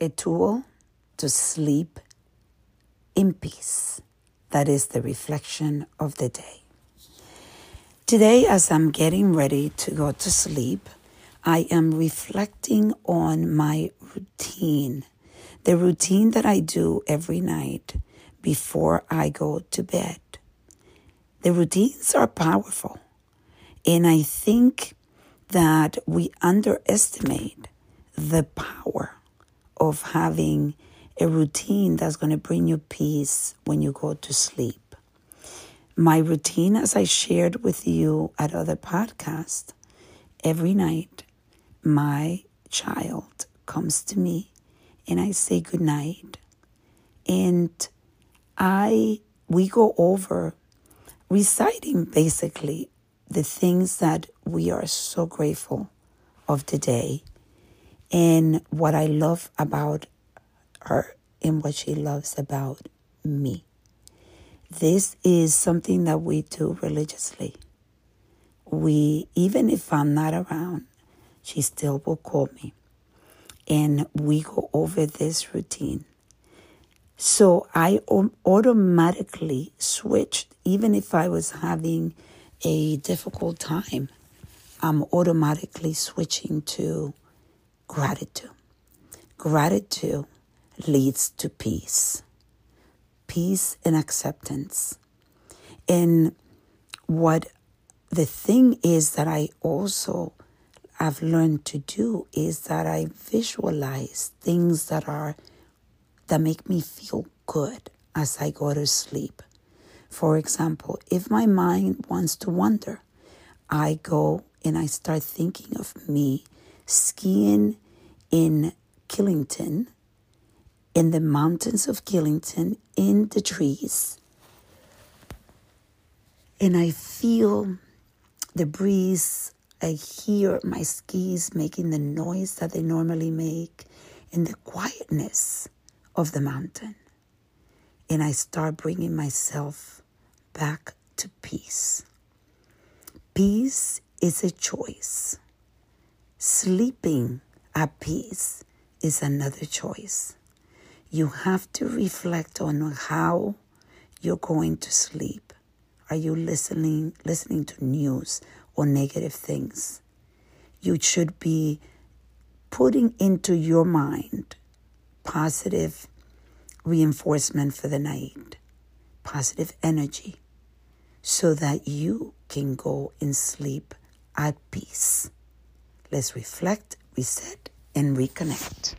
a tool to sleep in peace. That is the reflection of the day. Today, as I'm getting ready to go to sleep, I am reflecting on my routine, the routine that I do every night before I go to bed. The routines are powerful, and I think that we underestimate the power of having a routine that's going to bring you peace when you go to sleep. My routine, as I shared with you at other podcasts, every night my child comes to me and I say good night. And I we go over reciting basically the things that we are so grateful of today and what I love about her and what she loves about me. This is something that we do religiously. We, even if I'm not around, she still will call me. And we go over this routine. So I automatically switched, even if I was having a difficult time, I'm automatically switching to gratitude. Gratitude leads to peace, peace and acceptance. And what the thing is that I also have learned to do is that I visualize things that are that make me feel good as I go to sleep. For example, if my mind wants to wander, I go and I start thinking of me skiing in Killington, in the mountains of Killington, in the trees. And I feel the breeze. I hear my skis making the noise that they normally make in the quietness of the mountain. And I start bringing myself back to peace. Peace is a choice. Sleeping at peace is another choice. You have to reflect on how you're going to sleep. Are you listening listening to news or negative things? You should be putting into your mind positive reinforcement for the night, positive energy, so that you can go and sleep at peace. Let's reflect, reset, and reconnect.